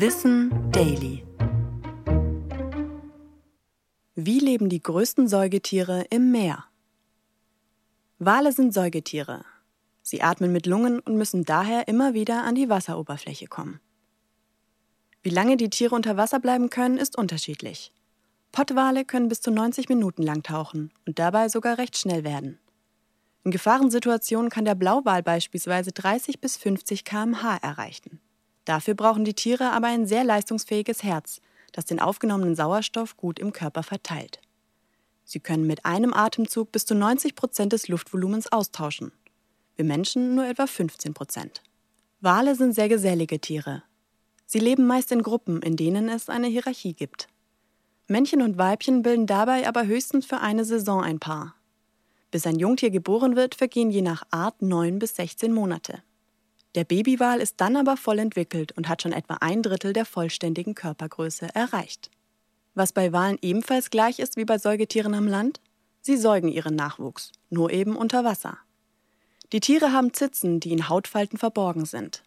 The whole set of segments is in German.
Wissen Daily. Wie leben die größten Säugetiere im Meer? Wale sind Säugetiere. Sie atmen mit Lungen und müssen daher immer wieder an die Wasseroberfläche kommen. Wie lange die Tiere unter Wasser bleiben können, ist unterschiedlich. Pottwale können bis zu 90 Minuten lang tauchen und dabei sogar recht schnell werden. In Gefahrensituationen kann der Blauwal beispielsweise 30 bis 50 km/h erreichen. Dafür brauchen die Tiere aber ein sehr leistungsfähiges Herz, das den aufgenommenen Sauerstoff gut im Körper verteilt. Sie können mit einem Atemzug bis zu 90 Prozent des Luftvolumens austauschen. Wir Menschen nur etwa 15 Prozent. Wale sind sehr gesellige Tiere. Sie leben meist in Gruppen, in denen es eine Hierarchie gibt. Männchen und Weibchen bilden dabei aber höchstens für eine Saison ein Paar. Bis ein Jungtier geboren wird, vergehen je nach Art 9 bis 16 Monate. Der Babywal ist dann aber voll entwickelt und hat schon etwa ein Drittel der vollständigen Körpergröße erreicht. Was bei Walen ebenfalls gleich ist wie bei Säugetieren am Land? Sie säugen ihren Nachwuchs, nur eben unter Wasser. Die Tiere haben Zitzen, die in Hautfalten verborgen sind.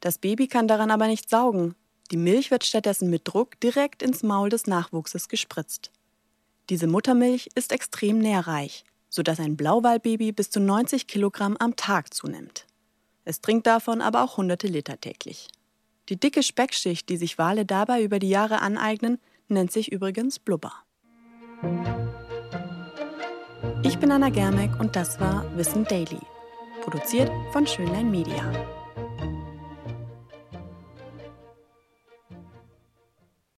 Das Baby kann daran aber nicht saugen. Die Milch wird stattdessen mit Druck direkt ins Maul des Nachwuchses gespritzt. Diese Muttermilch ist extrem nährreich sodass ein Blauwalbaby bis zu 90 Kilogramm am Tag zunimmt. Es trinkt davon aber auch hunderte Liter täglich. Die dicke Speckschicht, die sich Wale dabei über die Jahre aneignen, nennt sich übrigens Blubber. Ich bin Anna Germeck und das war Wissen Daily, produziert von Schönlein Media.